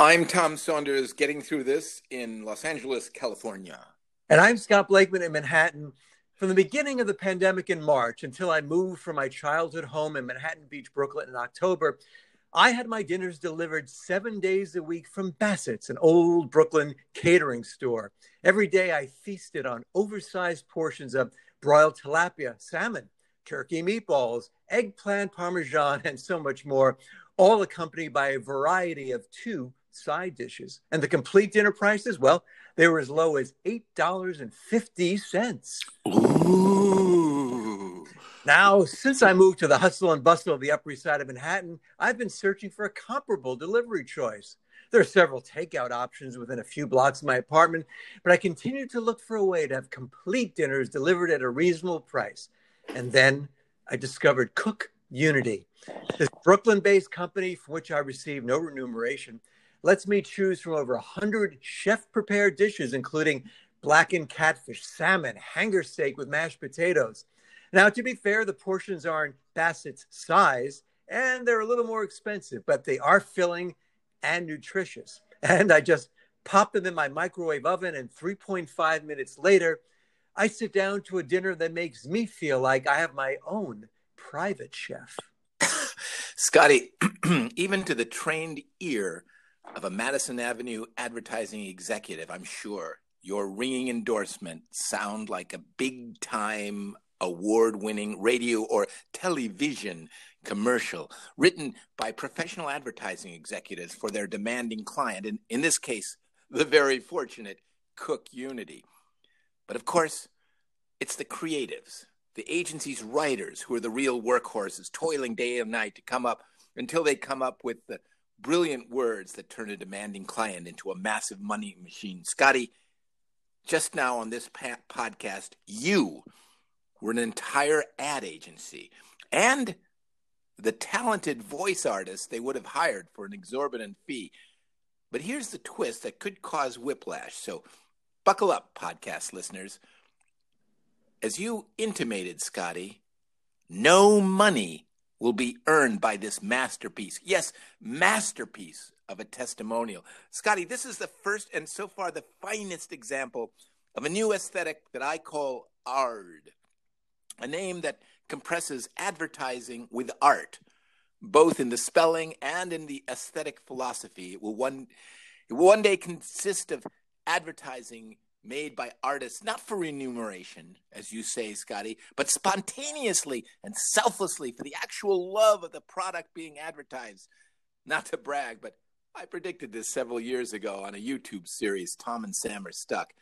I'm Tom Saunders, getting through this in Los Angeles, California. And I'm Scott Blakeman in Manhattan. From the beginning of the pandemic in March until I moved from my childhood home in Manhattan Beach, Brooklyn in October, I had my dinners delivered seven days a week from Bassett's, an old Brooklyn catering store. Every day I feasted on oversized portions of broiled tilapia, salmon, turkey meatballs, eggplant parmesan, and so much more, all accompanied by a variety of two side dishes. And the complete dinner prices, well, they were as low as $8.50. Ooh. Now, since I moved to the hustle and bustle of the Upper East Side of Manhattan, I've been searching for a comparable delivery choice. There are several takeout options within a few blocks of my apartment, but I continue to look for a way to have complete dinners delivered at a reasonable price. And then I discovered Cook Unity. This Brooklyn based company from which I receive no remuneration lets me choose from over 100 chef prepared dishes, including blackened catfish, salmon, hanger steak with mashed potatoes. Now, to be fair, the portions aren't Bassett's size and they're a little more expensive, but they are filling and nutritious. And I just pop them in my microwave oven, and 3.5 minutes later, I sit down to a dinner that makes me feel like I have my own private chef. Scotty, even to the trained ear of a Madison Avenue advertising executive, I'm sure your ringing endorsement sound like a big time award winning radio or television commercial written by professional advertising executives for their demanding client, and in this case, the very fortunate Cook Unity. But of course, it's the creatives, the agency's writers who are the real workhorses, toiling day and night to come up until they come up with the brilliant words that turn a demanding client into a massive money machine. Scotty, just now on this pa- podcast, you were an entire ad agency and the talented voice artists they would have hired for an exorbitant fee. But here's the twist that could cause whiplash. So buckle up, podcast listeners. As you intimated, Scotty, no money will be earned by this masterpiece. Yes, masterpiece of a testimonial. Scotty, this is the first and so far the finest example of a new aesthetic that I call ARD, a name that compresses advertising with art, both in the spelling and in the aesthetic philosophy. It will one, it will one day consist of advertising made by artists, not for remuneration, as you say, Scotty, but spontaneously and selflessly for the actual love of the product being advertised. Not to brag, but I predicted this several years ago on a YouTube series, Tom and Sam are stuck.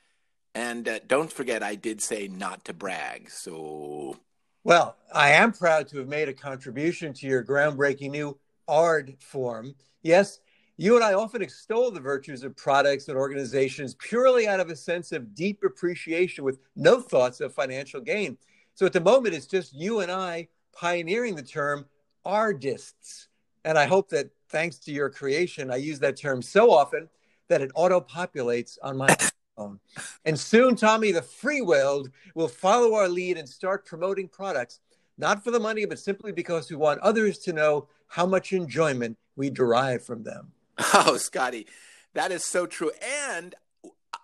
And uh, don't forget, I did say not to brag. So. Well, I am proud to have made a contribution to your groundbreaking new ARD form. Yes, you and I often extol the virtues of products and organizations purely out of a sense of deep appreciation with no thoughts of financial gain. So at the moment, it's just you and I pioneering the term artists. And I hope that thanks to your creation, I use that term so often that it auto populates on my phone. And soon, Tommy, the free world will follow our lead and start promoting products, not for the money, but simply because we want others to know how much enjoyment we derive from them. Oh, Scotty, that is so true. And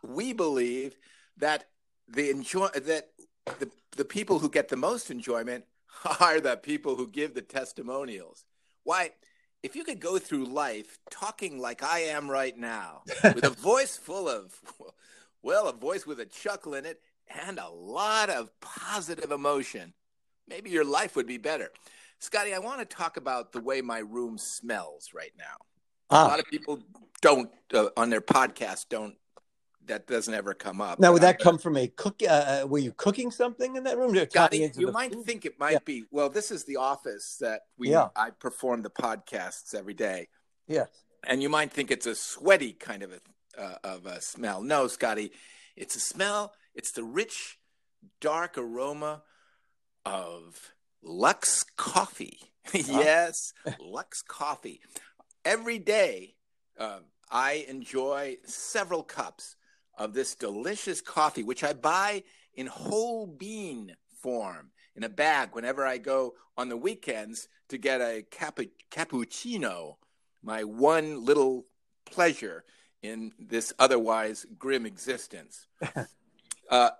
we believe that the enjoy that the, the people who get the most enjoyment are the people who give the testimonials. Why, if you could go through life talking like I am right now, with a voice full of, well, a voice with a chuckle in it and a lot of positive emotion, maybe your life would be better. Scotty, I want to talk about the way my room smells right now. Ah. A lot of people don't uh, on their podcast don't. That doesn't ever come up. Now, would that come from a cook? Uh, uh, were you cooking something in that room? Scotty, you might think it might yeah. be. Well, this is the office that we. Yeah. I perform the podcasts every day. Yes. And you might think it's a sweaty kind of a uh, of a smell. No, Scotty, it's a smell. It's the rich, dark aroma of Lux coffee. yes, Lux coffee every day uh, I enjoy several cups of this delicious coffee, which I buy in whole bean form in a bag whenever I go on the weekends to get a capu- cappuccino, my one little pleasure in this otherwise grim existence. uh,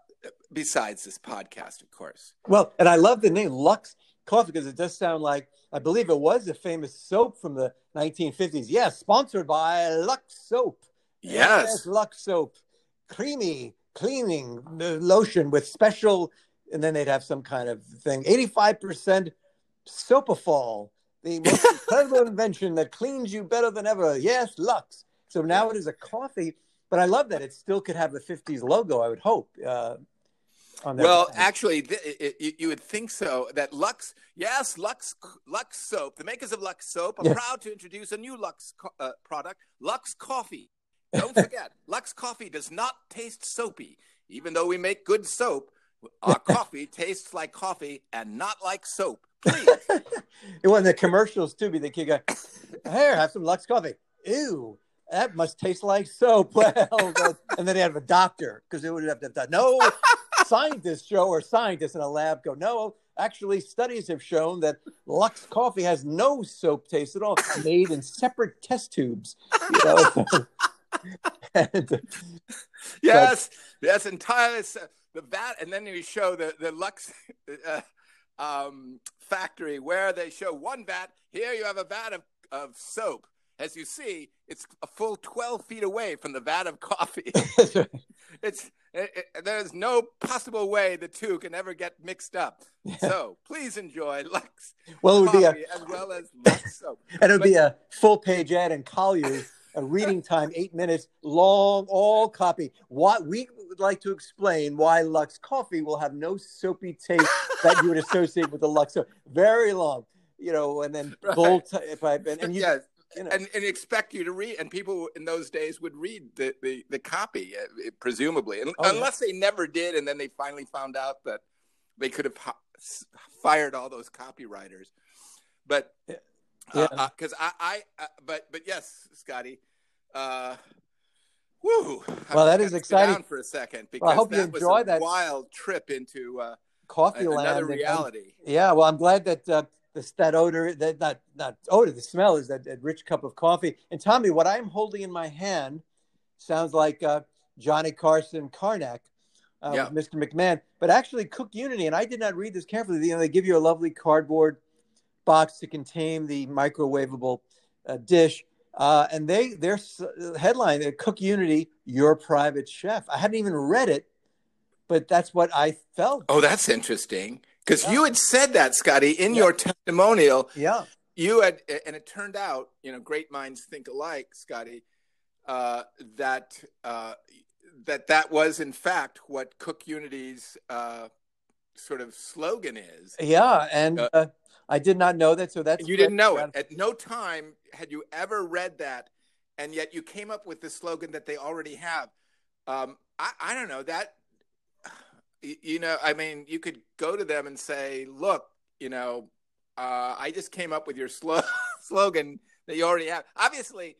besides this podcast, of course. Well, and I love the name Lux Coffee because it does sound like I believe it was a famous soap from the 1950s. Yes, sponsored by Lux Soap. Yes, yes Lux Soap, creamy cleaning lotion with special, and then they'd have some kind of thing. 85% Soapafol, the most incredible invention that cleans you better than ever. Yes, Lux. So now it is a coffee, but I love that it still could have the 50s logo. I would hope. Uh, well, actually, th- it, it, you would think so. That Lux, yes, Lux, Lux soap. The makers of Lux soap are proud to introduce a new Lux co- uh, product, Lux Coffee. Don't forget, Lux Coffee does not taste soapy. Even though we make good soap, our coffee tastes like coffee and not like soap. Please. it was the commercials too. Be the kid go, "Here, have some Lux Coffee." Ew, that must taste like soap. Well, and then they have a doctor because they would have to have done. no scientists show or scientists in a lab go, no, actually studies have shown that Lux coffee has no soap taste at all, made in separate test tubes. You know? and, yes, but, yes, entirely the vat, and then you show the the Lux uh, um, factory where they show one vat. Here you have a vat of, of soap. As you see, it's a full twelve feet away from the vat of coffee. it's it, it, there's no possible way the two can ever get mixed up. So please enjoy Lux. Well, it would be a, as well as Lux soap. And it would but, be a full page ad in Collier's. a reading time, eight minutes long, all copy. What we would like to explain why Lux coffee will have no soapy taste that you would associate with the Lux. So very long, you know, and then right. bull type, and, and you, yes you know. and, and expect you to read and people in those days would read the, the, the copy uh, presumably and, oh, unless yeah. they never did and then they finally found out that they could have fired all those copywriters but because yeah. uh, uh, I, I uh, but but yes scotty uh woo well that is exciting for a second because well, I hope you enjoy that wild trip into uh coffee land another reality and, yeah well i'm glad that the, that odor, that not not odor, the smell is that, that, rich cup of coffee. And Tommy, what I'm holding in my hand sounds like uh, Johnny Carson Carnac, uh, yeah. Mr. McMahon, but actually Cook Unity. And I did not read this carefully. You know, they give you a lovely cardboard box to contain the microwavable uh, dish. Uh, and they their headline, Cook Unity, your private chef. I hadn't even read it, but that's what I felt. Oh, that's interesting. Because yeah. you had said that, Scotty, in yeah. your testimonial. Yeah. You had, and it turned out, you know, great minds think alike, Scotty, uh, that uh, that that was in fact what Cook Unity's uh, sort of slogan is. Yeah, and uh, uh, I did not know that, so that's you didn't know it. At no time had you ever read that, and yet you came up with the slogan that they already have. Um, I, I don't know that you know, I mean, you could go to them and say, look, you know, uh, I just came up with your slo- slogan that you already have. Obviously,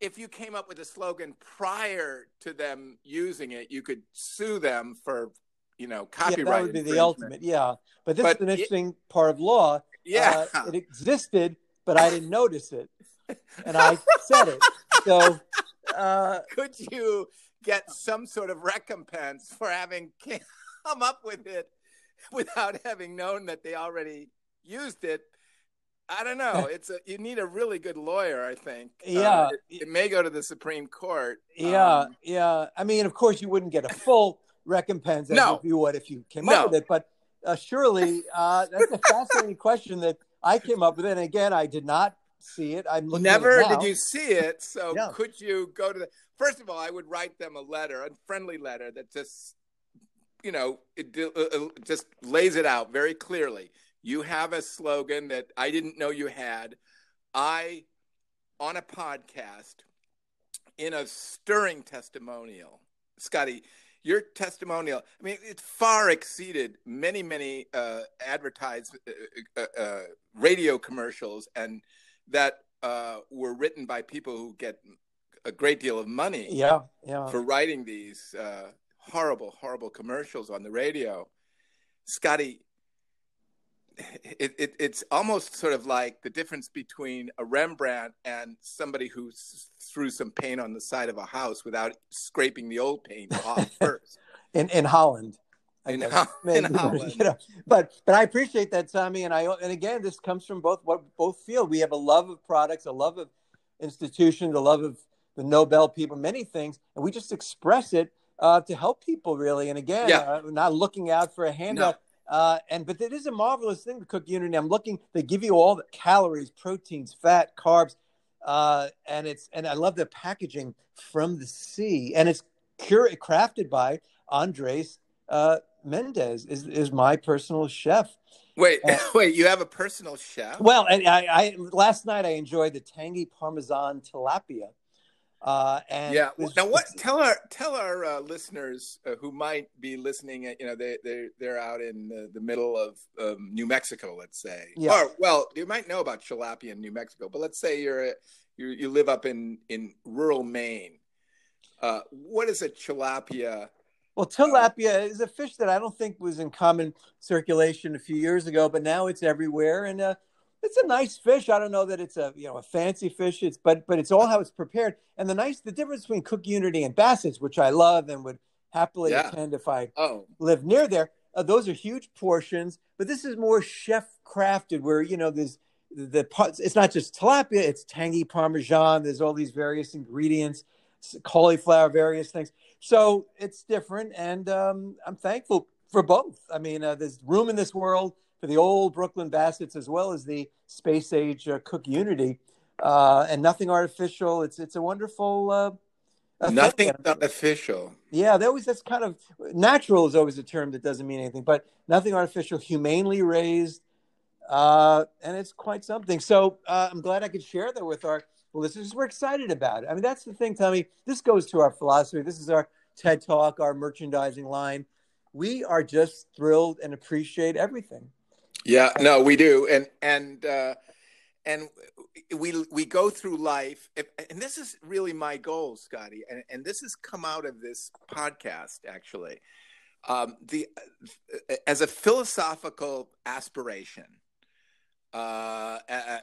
if you came up with a slogan prior to them using it, you could sue them for, you know, copyright. Yeah, that would be the ultimate. Yeah, but this but is an interesting it, part of law. Yeah, uh, it existed, but I didn't notice it, and I said it. So, uh, could you get some sort of recompense for having? Come up with it without having known that they already used it. I don't know. It's a you need a really good lawyer, I think. Uh, yeah, uh, it, it, may go to the Supreme Court. Yeah, um, yeah. I mean, of course, you wouldn't get a full recompense as no. you would if you came no. up with it, but uh, surely uh, that's a fascinating question that I came up with. And again, I did not see it. I'm never did you see it. So yeah. could you go to the? First of all, I would write them a letter, a friendly letter that just you know, it, it just lays it out very clearly. You have a slogan that I didn't know you had. I, on a podcast, in a stirring testimonial, Scotty, your testimonial, I mean, it far exceeded many, many uh, advertised uh, uh, uh, radio commercials and that uh, were written by people who get a great deal of money yeah, yeah. for writing these uh, horrible, horrible commercials on the radio. Scotty, it, it, it's almost sort of like the difference between a Rembrandt and somebody who s- threw some paint on the side of a house without scraping the old paint off first. in in Holland. I In. Ho- in Holland. you know, but but I appreciate that, Tommy. And I and again, this comes from both what both feel. We have a love of products, a love of institutions, a love of the Nobel people, many things, and we just express it uh, to help people, really. And again, Yeah. uh, not looking out for a handout. Uh, and but it is a marvelous thing to cook unity. I'm looking; they give you all the calories, proteins, fat, carbs, uh, and it's and I love the packaging from the sea, and it's cure crafted by Andres uh, Mendez is is my personal chef. Wait, wait, you have a personal chef? Well, and I, I last night I enjoyed the tangy Parmesan tilapia. Uh, and yeah. was- Now, what? Tell our tell our uh, listeners uh, who might be listening. uh, You know, they they they're out in the, the middle of um, New Mexico, let's say. Yeah. Or well, you might know about tilapia in New Mexico, but let's say you're a, you you live up in in rural Maine. Uh, what is a tilapia? Well, tilapia is a fish that I don't think was in common circulation a few years ago, but now it's everywhere, and uh, it's a nice fish. I don't know that it's a you know a fancy fish, it's but but it's all how it's prepared. And the nice the difference between Cook Unity and Bassett's, which I love and would happily Yeah. attend if I Oh, live near there. Uh, those are huge portions, but this is more chef crafted, where you know there's the parts. It's not just tilapia; it's tangy parmesan. There's all these various ingredients, cauliflower, various things. So it's different, and um, I'm thankful for both. I mean, uh, there's room in this world for the old Brooklyn Bassett's as well as the space age uh, Cook Unity, uh, and nothing artificial. It's it's a wonderful. Uh, nothing artificial. Yeah, they always that's kind of natural is always a term that doesn't mean anything, but nothing artificial, humanely raised, uh, and it's quite something. So uh, I'm glad I could share that with our listeners. We're excited about it. I mean, that's the thing, Tommy. This goes to our philosophy. This is our TED Talk, our merchandising line. We are just thrilled and appreciate everything. Yeah, no, we do, and and uh, and we we go through life, and this is really my goal, Scotty, and and this has come out of this podcast actually. Um, the as a philosophical aspiration, uh,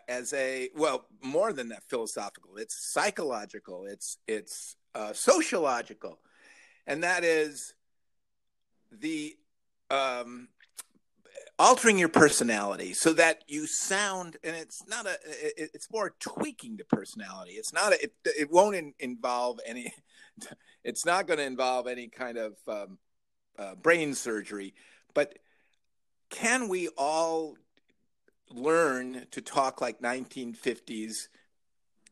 as a well, more than that, philosophical. It's psychological. It's it's uh, sociological, and that is the um, altering your personality so that you sound and it's not a it, it's more tweaking the personality it's not a, it, it won't in, involve any it's not going to involve any kind of um, uh, brain surgery but can we all learn to talk like 1950s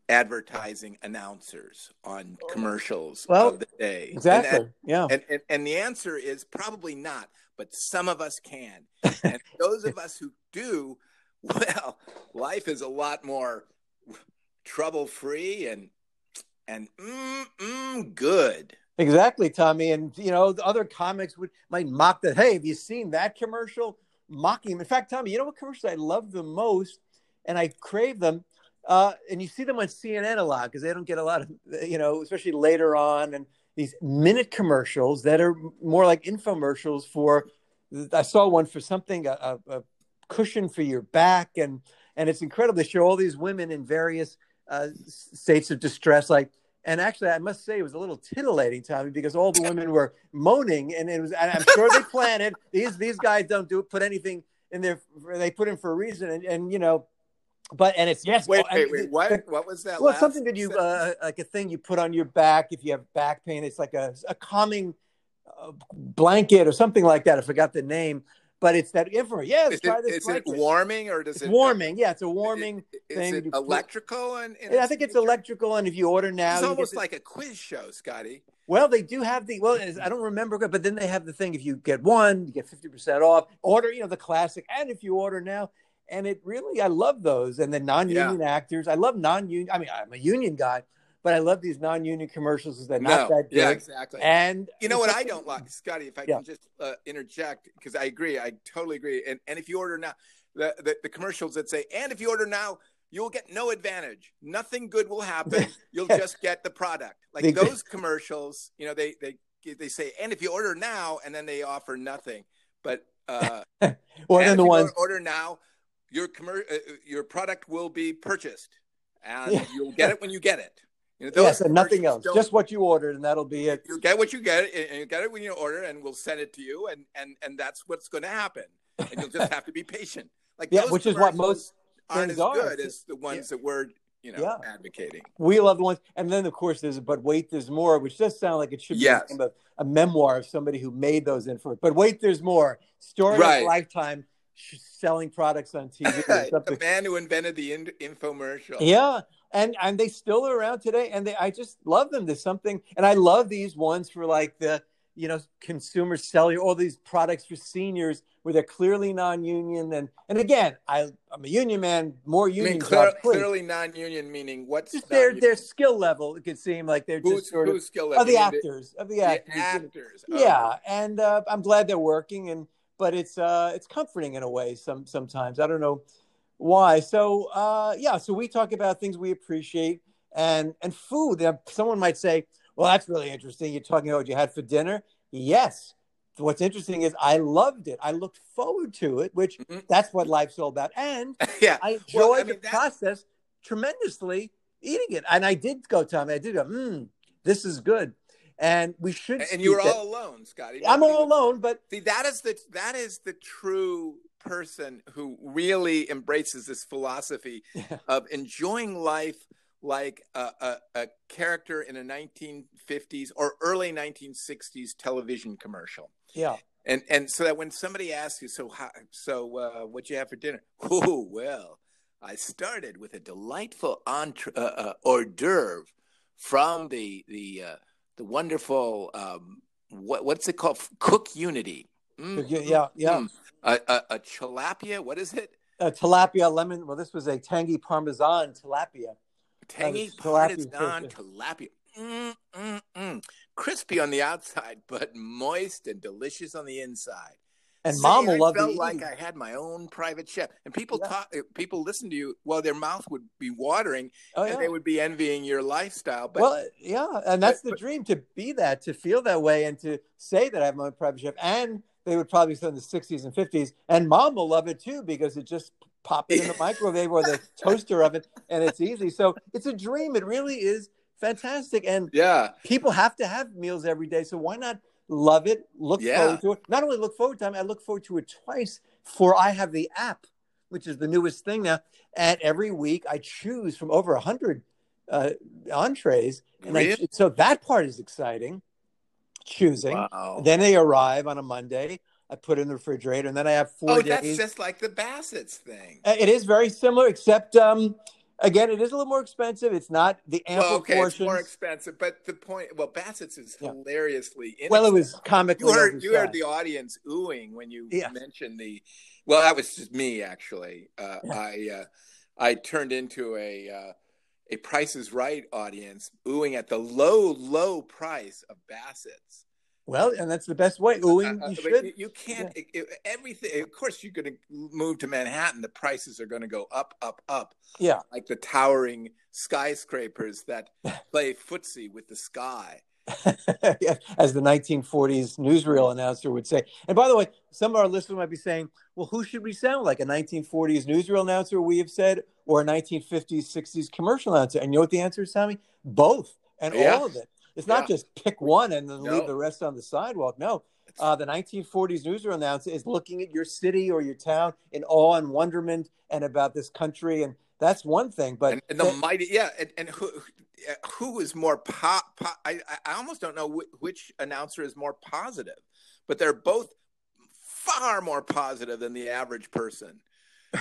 advertising announcers on commercials Well, of the day Exactly. and, yeah. and, and and the answer is probably not, but some of us can. And those of us who do, well, life is a lot more trouble free and and mm, mm, good. Exactly, Tommy. And you know, the other comics would might mock that. Hey, have you seen that commercial? Mocking him. In fact, Tommy, you know what commercials I love the most, and I crave them. Uh, and you see them on CNN a lot because they don't get a lot of, you know, especially later on, and these minute commercials that are more like infomercials for. I saw one for something a, a, cushion for your back, and and it's incredible. They show all these women in various uh, states of distress, like and actually, I must say it was a little titillating, Tommy, because all the women were moaning, and it was. And I'm sure they planned it. These these guys don't do put anything in there. They put in for a reason, and, and you know, but and it's yes. Wait, wait, wait. What? What was that? Well, last something that you uh, like a thing you put on your back if you have back pain. It's like a a calming uh, blanket or something like that. I forgot the name, but it's that infrared. Yeah, Is try it, this. is it warming or does It's it warming. Yeah, it's a warming. Is thing it electrical? And, and I think it's electrical, and if you order now, It's almost like a quiz show, Scotty. Well, they do have the well. I don't remember, but then they have the thing: if you get one, you get fifty percent off. Order, you know, the classic, and if you order now, and it really, I love those. And the non-union actors, I love non-union. I mean, I'm a union guy, but I love these non-union commercials. They're not no, that good. yeah, exactly. And You know what I don't like, Scotty? If I Yeah. can just uh, interject, because I agree, I totally agree. And and if you order now, the, the the commercials that say, and if you order now, you'll get no advantage. Nothing good will happen. You'll just get the product. Like those commercials, you know, they they they say, and if you order now, and then they offer nothing. But Uh, well, and then if the you ones order now, your commer- uh, your product will be purchased, and Yeah. you'll get it when you get it. You know, yes, and nothing else, just what you ordered, and that'll be it. you get what you get, and you get it when you order, and we'll send it to you, and and and that's what's going to happen. And you'll just have to be patient. Like Yeah, which is what most aren't as are. good as the ones that we're you know Yeah. advocating. We love the ones, and then of course there's but wait, there's more, which does sound like it should be Yes. of a memoir of somebody who made those info. But wait, there's more. Story Right. of a lifetime selling products on TV. the man who invented the in- infomercial. Yeah, and and they still are around today, and they I just love them. There's something, and I love these ones for like the you know consumer selling all these products for seniors where they're clearly non-union, and and again, I I'm a union man, more I union mean, clear, clearly non-union meaning what's Just their their skill level. It could seem like they're who's, just sort of skill of the actors of the The actors. actors. Oh, Yeah, and uh, I'm glad they're working, and but it's uh, it's comforting in a way. Some sometimes I don't know why. So uh, yeah, so we talk about things we appreciate and and food. Someone might say, "Well, that's really interesting. You're talking about what you had for dinner." Yes. What's interesting is I loved it. I looked forward to it, which Mhm. that's what life's all about. And yeah. I enjoyed Well, I the that- process tremendously eating it. And I did go, Tommy. I did go, hmm, this is good. And we should. And you were speak that- all alone, Scotty. I'm all alone, but See, that is the that is the true person who really embraces this philosophy Yeah. of enjoying life like a, a, a character in a 1950s or early 1960s television commercial. yeah, And and so that when somebody asks you, so how, so uh, what'd you have for dinner? Oh well, I started with a delightful entre- uh, uh, hors d'oeuvre from the the uh, the wonderful um, what what's it called? Cook Unity. Mm, yeah, yeah, mm. A, a, a tilapia. What is it? A tilapia lemon. Well, this was a tangy parmesan tilapia. Tangy partisan tilapia. Mm, mm, mm. Crispy on the outside, but moist and delicious on the inside. And See, mom will I love felt eat like. I had my own private chef, and people Yeah. talk. Eh, people listen to you. Well, their mouth would be watering, Oh, and yeah. they would be envying your lifestyle. But well, eh, yeah, and that's the but- dream to be that, to feel that way, and to say that I have my own private chef. And they would probably say in the 60s and 50s, and mom will love it too because it just pop it in the microwave or the toaster oven, and it's easy. So it's a dream. It really is fantastic, and yeah, people have to have meals every day. So why not love it? Look Yeah. forward to it. Not only look forward to it, I look forward to it twice. For I have the app, which is the newest thing now, and every week I choose from over a hundred uh, entrees, and I, so that part is exciting. Choosing, wow. then they arrive on a Monday. I put it in the refrigerator, and then I have four oh, days. Oh, that's just like the Bassett's thing. Uh, It is very similar, except um, again, it is a little more expensive. It's not the ample Well, okay, portions. it's more expensive, but the point. Well, Bassett's is Yeah. hilariously. well, it was comically. You heard, you heard the audience oohing when you Yeah. mentioned the. Well, that was just me actually. Uh, Yeah. I uh, I turned into a uh, a Price is Right audience oohing at the low low price of Bassett's. Well, and that's the best way. Oohing, Uh, you should. You, can't. It, it- everything. Of course, you're going to move to Manhattan. The prices are going to go up, up, up. Yeah. Like the towering skyscrapers that play footsie with the sky. as the 1940s newsreel announcer would say. And by the way, some of our listeners might be saying, well, who should we sound like? A 1940s newsreel announcer, we have said, or a 1950s, 60s commercial announcer? And you know what the answer is, Tommy? Both and Yeah. all of it. It's not Yeah. just pick one and then No. leave the rest on the sidewalk. No. Uh, the 1940s newsreel announcer is looking at your city or your town in awe and wonderment and about this country. And that's one thing. But and, and the mighty, yeah, and, and who who is more pop? Po, I I almost don't know wh- which announcer is more positive, but they're both far more positive than the average person.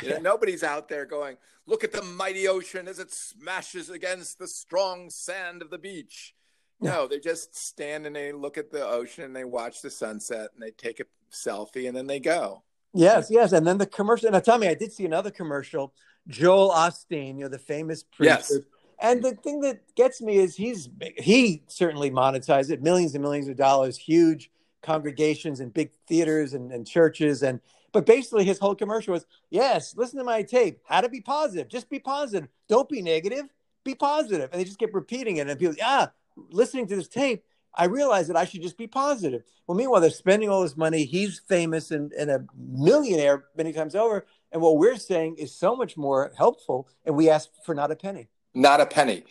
You know, nobody's out there going, "Look at the mighty ocean as it smashes against the strong sand of the beach." No, they just stand and they look at the ocean and they watch the sunset and they take a selfie and then they go. Yes, yes. And then the commercial. Now, tell me, I did see another commercial. Joel Osteen, you know, the famous preacher. Yes. And the thing that gets me is he's he certainly monetized it, millions and millions of dollars, huge congregations and big theaters and, and churches. And but basically his whole commercial was, yes, listen to my tape. How to be positive. Just be positive. Don't be negative. Be positive. And they just kept repeating it. And people, ah, listening to this tape, I realized that I should just be positive. Well, meanwhile, they're spending all this money. He's famous and, and a millionaire many times over. And what we're saying is so much more helpful. And we ask for not a penny. Not a penny.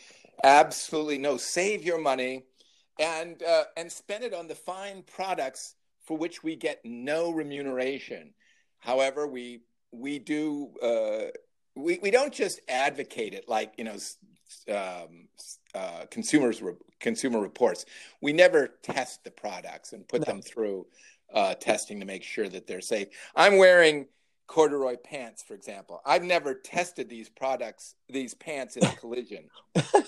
Absolutely no. Save your money and uh, and spend it on the fine products for which we get no remuneration. However, we we do uh, we we don't just advocate it like you know um, uh, consumers re- consumer reports. We never test the products and put no. them through uh, testing to make sure that they're safe. I'm wearing corduroy pants, for example. I've never tested these products, these pants in a collision,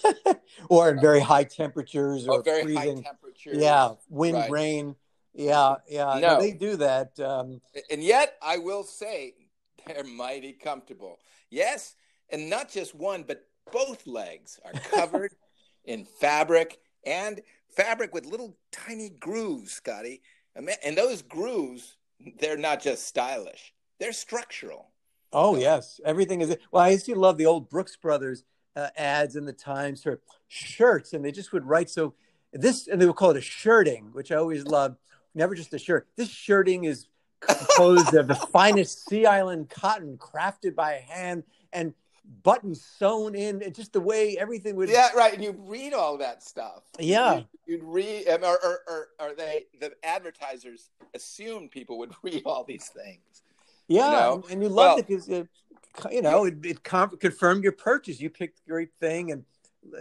or in very high temperatures or, or very freezing. high temperatures. Yeah, wind, right. rain. Yeah, yeah. No. they do that. Um, and yet, I will say they're mighty comfortable. Yes, and not just one, but both legs are covered in fabric and fabric with little tiny grooves, Scotty. And those grooves, they're not just stylish they're structural. Oh yes, everything is. Well, I used to love the old Brooks Brothers uh, ads in the Times for shirts, and they just would write so this, and they would call it a shirting, which I always loved. Never just a shirt. This shirting is composed of the finest Sea Island cotton, crafted by hand, and buttons sewn in, and just the way everything would. Yeah, right. And you read all that stuff. Yeah, you'd, you'd read, or, or, or, or they the advertisers assumed people would read all these things. Yeah, you know? and, you loved well, it because it, you know it, it confirmed your purchase. You picked the great thing and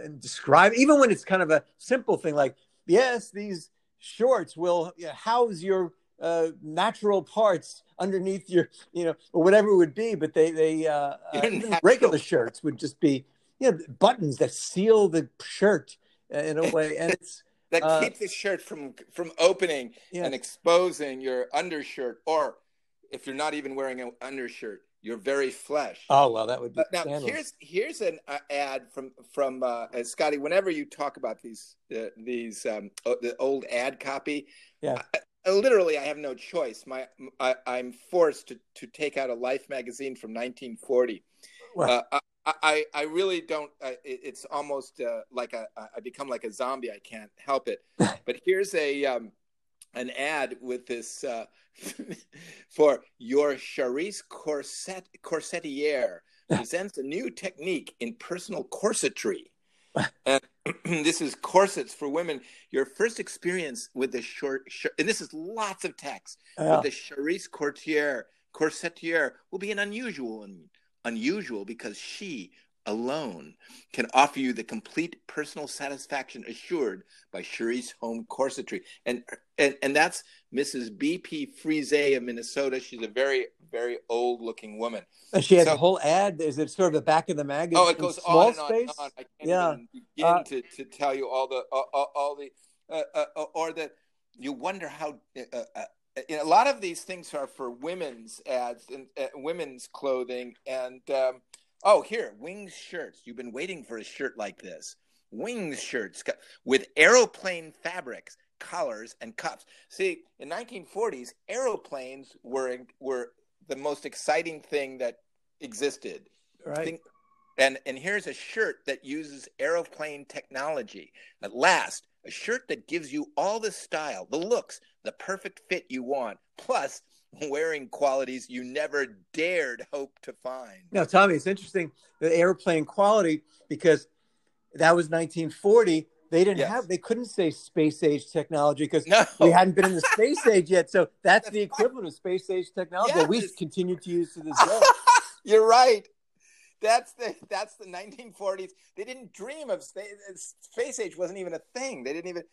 and describe even when it's kind of a simple thing like yes, these shorts will house your uh, natural parts underneath your you know or whatever it would be. But they they uh, uh, regular shirts would just be you know buttons that seal the shirt uh, in a way, and it's. that uh, keep the shirt from from opening yeah. and exposing your undershirt or if you're not even wearing an undershirt, your very flesh. Oh well, that would be. now here's here's an uh, ad from from uh, Scotty. Whenever you talk about these uh, these um, the old ad copy, yeah. Literally, I have no choice. My I, am forced to to take out a Life magazine from 1940. Well. Uh, I, I, I really don't. Uh, it, it's almost like a I become like a zombie. I can't help it. but here's a um, an ad with this uh, for your Charisse corset corsetier presents a new technique in personal corsetry. and this is corsets for women. Your first experience with the short, and this is lots of text. Yeah. With the Charisse Courtier corsetier will be an unusual one. Unusual because she alone can offer you the complete personal satisfaction assured by Charisse Home Corsetry. And, and, and that's Mrs. B.P. Frise of Minnesota. She's a very, very old looking woman. And she has so, a whole ad. Is it sort of the back of the magazine? Oh, it goes on and on, and on, I can't yeah. even begin uh, to, to tell you all the, all, all the, uh, uh, uh, or that you wonder how, uh, uh, a lot of these things are for women's ads and women's clothing. And, um, Oh, here, Wings shirts. You've been waiting for a shirt like this. Wings shirts with aeroplane fabrics, collars, and cuffs. See, in 1940s, aeroplanes were were the most exciting thing that existed. Right. And and here's a shirt that uses aeroplane technology. At last, a shirt that gives you all the style, the looks, the perfect fit you want, plus wearing qualities you never dared hope to find. Now, Tommy, it's interesting the airplane quality because that was 1940. They didn't yes. have, they couldn't say space age technology because no. we hadn't been in the space age yet. So that's the equivalent of space age technology yes. that we continue to use to this day. You're right. That's the that's the 1940s. They didn't dream of space, space age wasn't even a thing. They didn't even.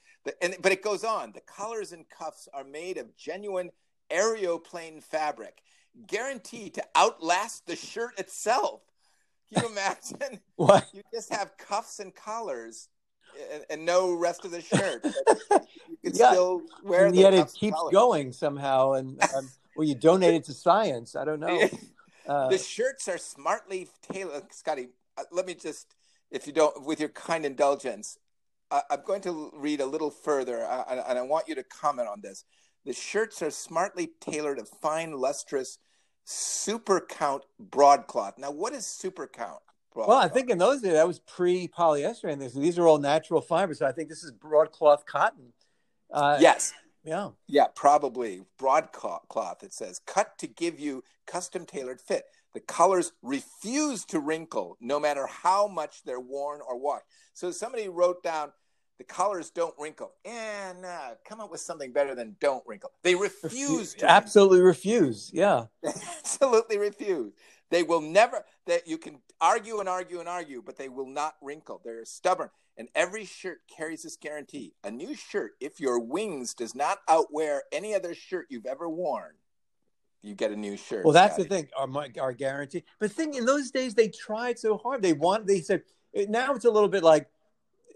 And but it goes on. The collars and cuffs are made of genuine aeroplane fabric, guaranteed to outlast the shirt itself. Can you imagine? what? You just have cuffs and collars and, and no rest of the shirt. you can yeah. still wear and yet it keeps going somehow. And um, well, you donate it to science. I don't know. Uh, the shirts are smartly tailored. Scotty, uh, let me just, if you don't, with your kind indulgence, uh, I'm going to read a little further, uh, and I want you to comment on this. The shirts are smartly tailored of fine, lustrous, super count broadcloth. Now, what is super count? Well, I think in those days that was pre polyester, and these are all natural fibers. So I think this is broadcloth cotton. Uh, yes. Yeah. Yeah, probably broadcloth. It says cut to give you custom tailored fit. The colors refuse to wrinkle no matter how much they're worn or washed. So somebody wrote down the colors don't wrinkle. And uh, come up with something better than don't wrinkle. They refuse to absolutely wrinkle. refuse. Yeah, absolutely refuse. They will never. That you can argue and argue and argue, but they will not wrinkle. They're stubborn. And every shirt carries this guarantee: a new shirt, if your wings does not outwear any other shirt you've ever worn, you get a new shirt. Well, that's Scotty. the thing. Our, our guarantee. But thing in those days, they tried so hard. They want. They said now it's a little bit like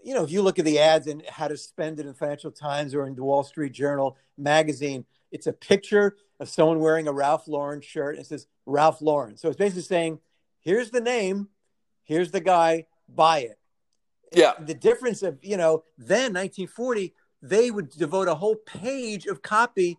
you know, if you look at the ads and how to spend it in Financial Times or in the Wall Street Journal magazine, it's a picture of someone wearing a Ralph Lauren shirt. And it says Ralph Lauren. So it's basically saying, here's the name, here's the guy, buy it. Yeah. The difference of, you know, then 1940, they would devote a whole page of copy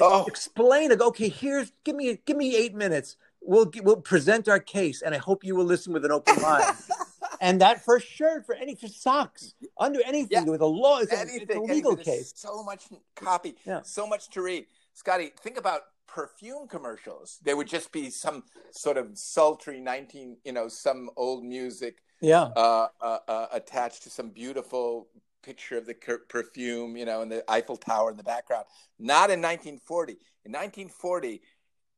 uh, oh. explain it. Okay, here's give me give me eight minutes. We'll we'll present our case, and I hope you will listen with an open mind. and that for shirt for any for socks under anything yeah. with a law it's, anything, a, it's a legal anything. case so much copy yeah. so much to read scotty think about perfume commercials there would just be some sort of sultry 19 you know some old music yeah uh, uh, uh, attached to some beautiful picture of the perfume you know and the eiffel tower in the background not in 1940 in 1940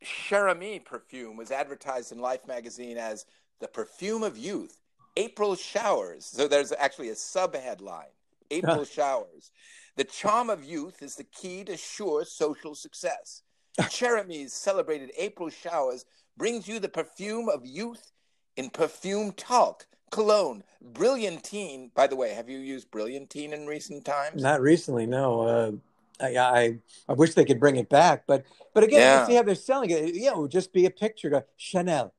Cheramy perfume was advertised in Life magazine as the perfume of youth April showers. So there's actually a sub headline April showers. The charm of youth is the key to sure social success. Cheramy's celebrated April showers brings you the perfume of youth in perfume talc, cologne, brilliantine. By the way, have you used brilliantine in recent times? Not recently, no. Uh, I, I, I wish they could bring it back, but but again, yeah. see how they're selling it. Yeah, it would just be a picture. Chanel.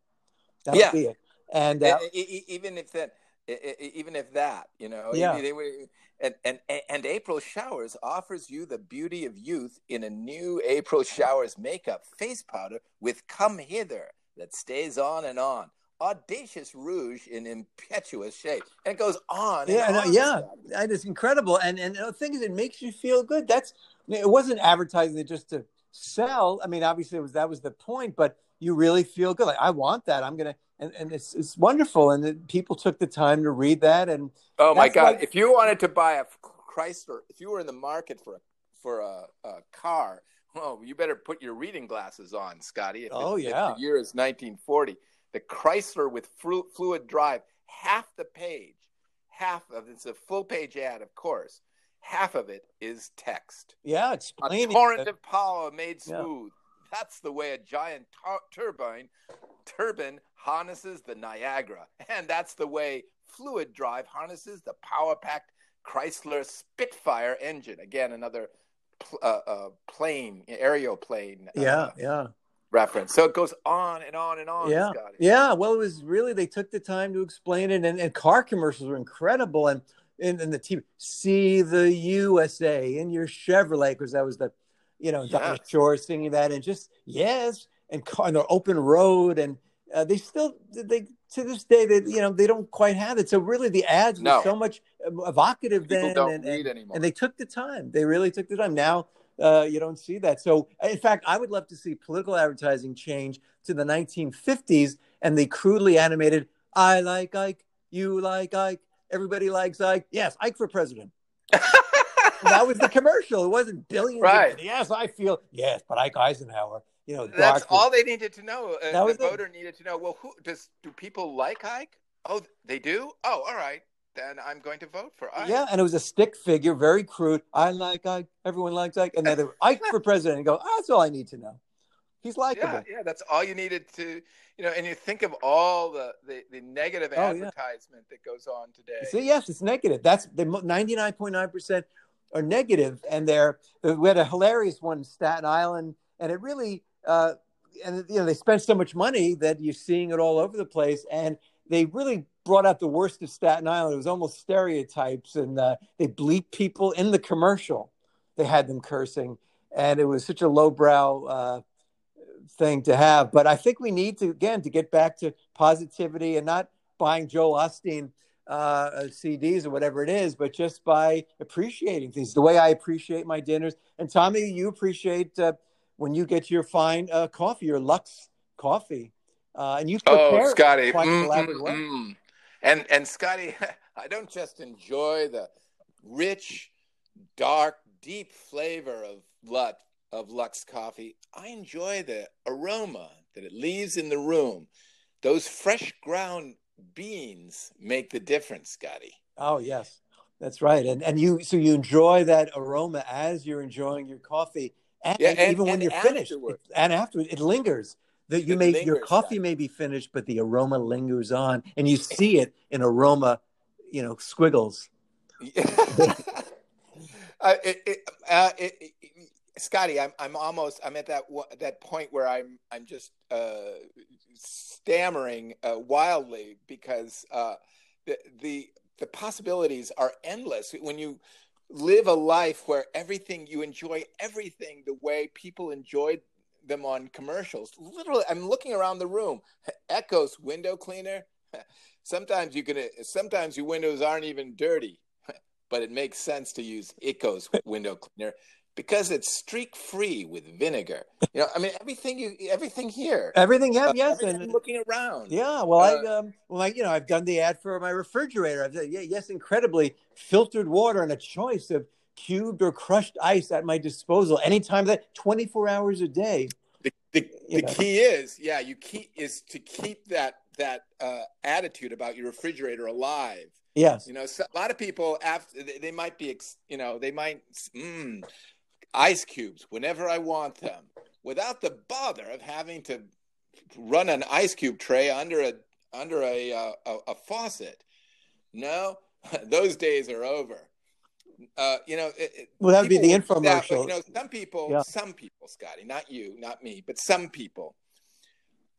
That would yeah. be it. And uh, even if that, even if that, you know, yeah. They were, and, and and April Showers offers you the beauty of youth in a new April Showers makeup face powder with "Come Hither" that stays on and on. Audacious rouge in impetuous shape, and it goes on. yeah, and on yeah, that is incredible. And and the thing is, it makes you feel good. That's it wasn't advertising it just to sell. I mean, obviously, it was that was the point, but you really feel good. Like I want that. I'm gonna and, and it's it's wonderful. And people took the time to read that. And oh my god, if you wanted to buy a Chrysler, if you were in the market for a for a, a car, oh, you better put your reading glasses on, Scotty. If oh it, yeah, the year is 1940. The Chrysler with flu- fluid drive, half the page, half of it's a full page ad, of course. Half of it is text. Yeah, it's a torrent of power made smooth. That's the way a giant turbine turbine harnesses the Niagara. And that's the way fluid drive harnesses the power packed Chrysler Spitfire engine. Again, another uh, uh, plane, aerial plane. Uh, yeah, yeah. Reference. So it goes on and on and on. Yeah, yeah. Well, it was really they took the time to explain it, and, and car commercials were incredible, and in, in the TV, see the USA in your Chevrolet, because that was the, you know, yes. Dinah Shore singing that, and just yes, and on the open road, and uh, they still they to this day they you know they don't quite have it. So really, the ads no. were so much evocative People then, don't and, read and, anymore. and they took the time. They really took the time. Now uh, you don't see that. So in fact, I would love to see political advertising change to the 1950s and the crudely animated "I like Ike, you like Ike, everybody likes Ike." Yes, Ike for president. that was the commercial. It wasn't billions. Right. Of, yes, I feel yes, but Ike Eisenhower you know, that's all they needed to know. Uh, the voter it. needed to know. Well, who does do people like Ike? Oh, they do. Oh, all right. Then I'm going to vote for Ike. Yeah, and it was a stick figure, very crude. I like Ike. Everyone likes Ike, and then Ike for president. And go. Oh, that's all I need to know. He's likable. Yeah, yeah, that's all you needed to, you know. And you think of all the the, the negative oh, advertisement yeah. that goes on today. See, yes, it's negative. That's the ninety nine point nine percent are negative, and they're we had a hilarious one in Staten Island, and it really uh, and you know they spent so much money that you're seeing it all over the place, and they really brought out the worst of Staten Island. It was almost stereotypes, and uh, they bleep people in the commercial. They had them cursing, and it was such a lowbrow uh, thing to have. But I think we need to again to get back to positivity and not buying Joel Osteen uh, CDs or whatever it is, but just by appreciating things. The way I appreciate my dinners. And Tommy, you appreciate uh, when you get your fine uh, coffee, your Lux coffee, uh, and you prepare oh, Scotty, quite mm, mm, mm. and and Scotty, I don't just enjoy the rich, dark, deep flavor of Lux of Lux coffee. I enjoy the aroma that it leaves in the room. Those fresh ground beans make the difference, Scotty. Oh yes, that's right. And and you so you enjoy that aroma as you're enjoying your coffee, and, Yeah, and- even when and you're finished, it- and afterwards it lingers. That you It may your coffee may be finished, but the aroma lingers on, and you see it in aroma, you know, squiggles. uh, it, uh, it, it, Scotty, I'm I'm almost I'm at that that point where I'm I'm just uh, stammering uh, wildly because uh, the the the possibilities are endless when you live a life where everything you enjoy everything the way people enjoyed them on commercials. Literally, I'm looking around the room. Echoes window cleaner. Sometimes you can. Sometimes your windows aren't even dirty, but it makes sense to use Echoes window cleaner because it's streak free with vinegar. You know, I mean, everything you, everything here. Everything, yeah, Uh, yes, everything and looking around. Yeah, well, I Uh, um, well, I, you know, I've done the ad for my refrigerator. I've yeah, yes, incredibly filtered water and a choice of cubed or crushed ice at my disposal anytime that 24 hours a day. the the, the key is yeah you keep is to keep that that uh, attitude about your refrigerator alive Yes, you know so, a lot of people after they, they might be you know they might mm, ice cubes whenever i want them without the bother of having to run an ice cube tray under a under a uh, a, a faucet no those days are over uh, you know, it, it- Well, that would be the people- that- infomercial. you know, some people, Yeah. some people, Scotty, not you, not me, but some people,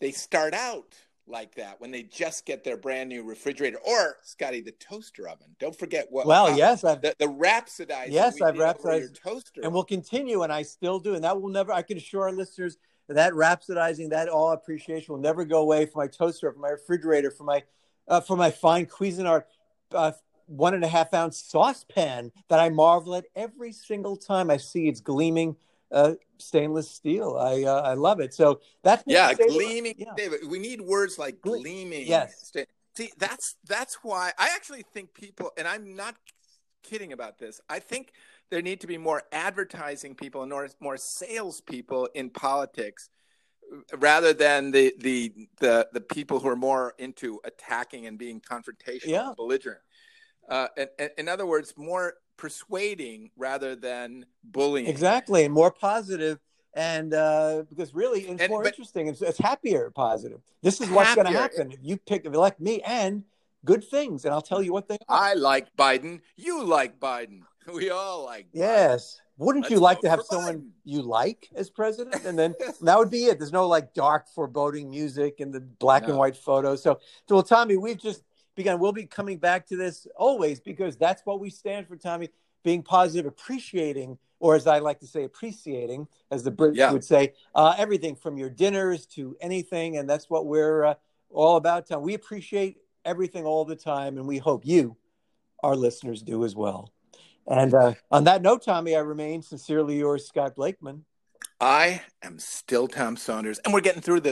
they start out like that when they just get their brand new refrigerator or Scotty, the toaster oven. Don't forget what. well, how- yes, I've the, the rhapsodizing. Yes, I've did over your rhapsodized- toaster. and we'll continue, and I still do, and that will never. I can assure our listeners that rhapsodizing, that all appreciation will never go away for my toaster, for my refrigerator, for my uh, for my fine Cuisinart uh, one and a half ounce saucepan that I marvel at every single time I see its gleaming uh, stainless steel. I uh, I love it. So that's yeah, gleaming. yeah. David, we need words like Gle- gleaming. yes. Sta- See, that's that's why I actually think people, and I'm not kidding about this. I think there need to be more advertising people and more, more salespeople in politics, rather than the the the the people who are more into attacking and being confrontational, Yeah. and belligerent. Uh, and, and- in other words, more persuading rather than bullying. Exactly, and more positive, and uh, because really it's And- more interesting. It's, it's happier, positive. This is what's going to happen if you pick, if you like me, and good things, and I'll tell you what they are. I like Biden. You like Biden. We all like. Biden. yes, wouldn't you Let's like to have someone Biden. you like as president, and then that would be it. There's no like dark foreboding music and the black and white photos. So, so well, Tommy, we've just begun. We'll be coming back to this always because that's what we stand for, Tommy. Being positive, appreciating, or as I like to say, appreciating, as the Brits Yeah. would say, uh, everything from your dinners to anything, and that's what we're uh, all about. Tom, we appreciate everything all the time, and we hope you, our listeners, do as well. And uh, on that note, Tommy, I remain sincerely yours, Scott Blakeman. I am still Tom Saunders, and we're getting through this.